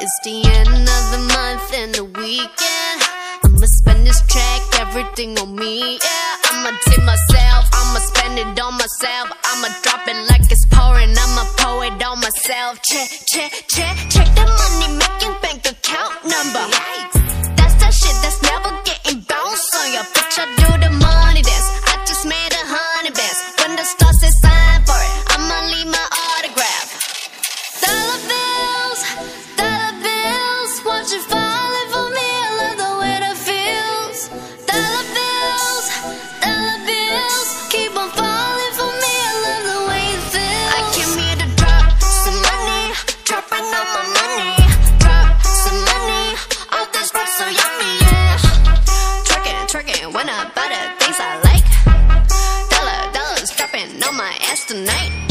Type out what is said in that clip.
It's the end of the month and the weekend. I'ma spend this check, everything on me. Yeah, I'ma tip myself, I'ma spend it on myself. I'ma drop it like it's pouring, I'ma pour it on myself. Check, check, check, check the money making bank account number. That's that shit that's never when I buy the things I like. Dollar, dollars dropping on my ass tonight.